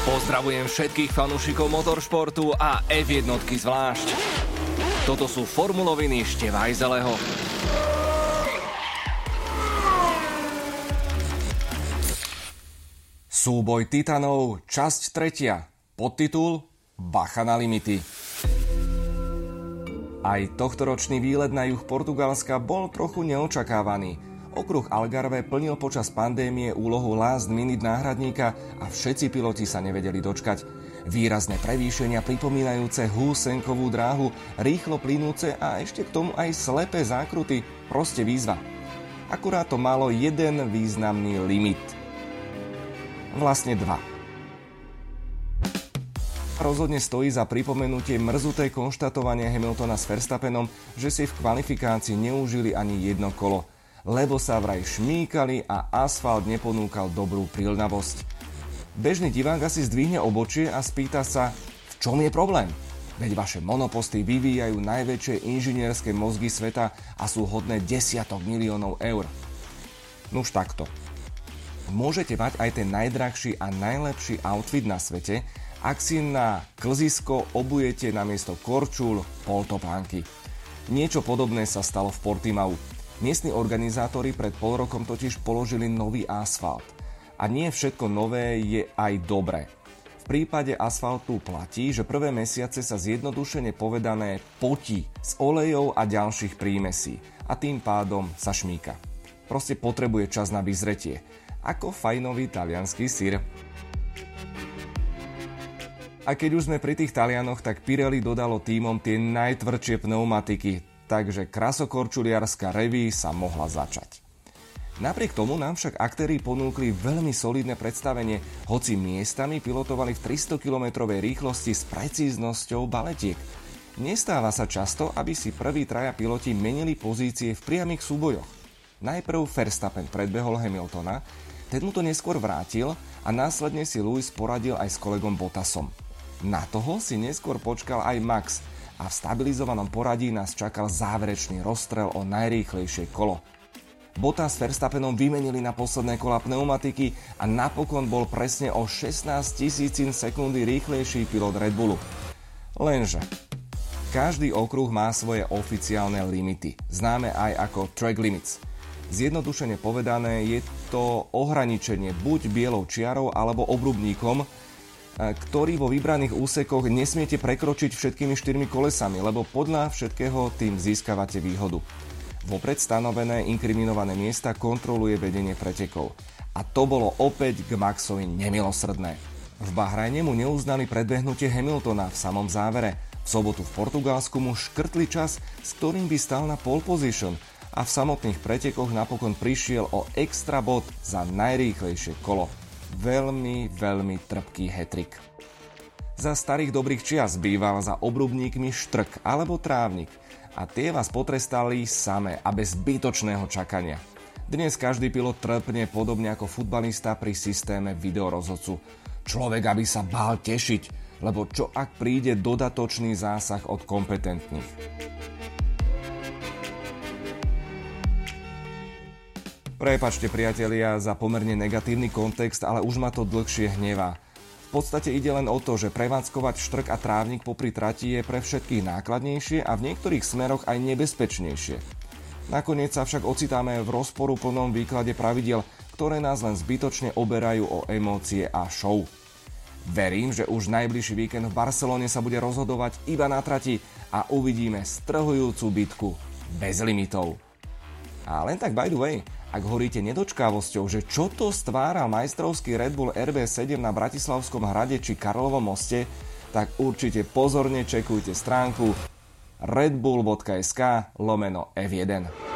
Pozdravujem všetkých fanúšikov motoršportu a F1 zvlášť. Toto sú formuloviny Števajzeleho. Súboj titanov, časť tretia. Podtitul Bacha na limity. Aj tohtoročný výlet na juh Portugalska bol trochu neočakávaný – Okruh Algarve plnil počas pandémie úlohu last minute náhradníka a všetci piloti sa nevedeli dočkať. Výrazné prevýšenia pripomínajúce húsenkovú dráhu, rýchlo plynúce a ešte k tomu aj slepé zákruty, proste výzva. Akurát to malo jeden významný limit. Vlastne dva. Rozhodne stojí za pripomenutie mrzuté konštatovanie Hamiltona s Verstappenom, že si v kvalifikácii neužili ani jedno kolo – lebo sa vraj šmíkali a asfalt neponúkal dobrú prílnavosť. Bežný divák asi zdvihne obočie a spýta sa, v čom je problém? Veď vaše monoposty vyvíjajú najväčšie inžinierské mozgy sveta a sú hodné desiatok miliónov eur. Nuž takto. Môžete mať aj ten najdrahší a najlepší outfit na svete, ak si na klzisko obujete namiesto korčul poltopánky. Niečo podobné sa stalo v Portimau. Miestni organizátori pred pol rokom totiž položili nový asfalt. A nie všetko nové je aj dobré. V prípade asfaltu platí, že prvé mesiace sa zjednodušene povedané potí s olejou a ďalších prímesí a tým pádom sa šmíka. Proste potrebuje čas na vyzretie. Ako fajnový talianský sír. A keď už sme pri tých Talianoch, tak Pirelli dodalo týmom tie najtvrdšie pneumatiky, takže krasokorčuliarská reví sa mohla začať. Napriek tomu nám však aktéri ponúkli veľmi solidné predstavenie, hoci miestami pilotovali v 300 km rýchlosti s precíznosťou baletiek. Nestáva sa často, aby si prví traja piloti menili pozície v priamých súbojoch. Najprv Verstappen predbehol Hamiltona, ten mu to neskôr vrátil a následne si Lewis poradil aj s kolegom Bottasom. Na toho si neskôr počkal aj Max, a v stabilizovanom poradí nás čakal záverečný rozstrel o najrýchlejšie kolo. Bota s Verstappenom vymenili na posledné kola pneumatiky a napokon bol presne o 16 tisícin sekundy rýchlejší pilot Red Bullu. Lenže každý okruh má svoje oficiálne limity, známe aj ako track limits. Zjednodušene povedané je to ohraničenie buď bielou čiarou alebo obrubníkom, ktorý vo vybraných úsekoch nesmiete prekročiť všetkými štyrmi kolesami, lebo podľa všetkého tým získavate výhodu. Vopred stanovené inkriminované miesta kontroluje vedenie pretekov. A to bolo opäť k Maxovi nemilosrdné. V Bahrajne mu neuznali predbehnutie Hamiltona v samom závere. V sobotu v Portugalsku mu škrtli čas, s ktorým by stal na pole position a v samotných pretekoch napokon prišiel o extra bod za najrýchlejšie kolo veľmi, veľmi trpký hetrik. Za starých dobrých čias býval za obrubníkmi štrk alebo trávnik a tie vás potrestali samé a bez zbytočného čakania. Dnes každý pilot trpne podobne ako futbalista pri systéme videorozhodcu. Človek aby sa bál tešiť, lebo čo ak príde dodatočný zásah od kompetentných. Prepačte priatelia za pomerne negatívny kontext, ale už ma to dlhšie hnevá. V podstate ide len o to, že prevádzkovať štrk a trávnik popri trati je pre všetkých nákladnejšie a v niektorých smeroch aj nebezpečnejšie. Nakoniec sa však ocitáme v rozporu plnom výklade pravidel, ktoré nás len zbytočne oberajú o emócie a show. Verím, že už najbližší víkend v Barcelone sa bude rozhodovať iba na trati a uvidíme strhujúcu bitku bez limitov. A len tak by the way, ak horíte nedočkávosťou, že čo to stvára majstrovský Red Bull RB7 na Bratislavskom hrade či Karlovom moste, tak určite pozorne čekujte stránku redbull.sk lomeno F1.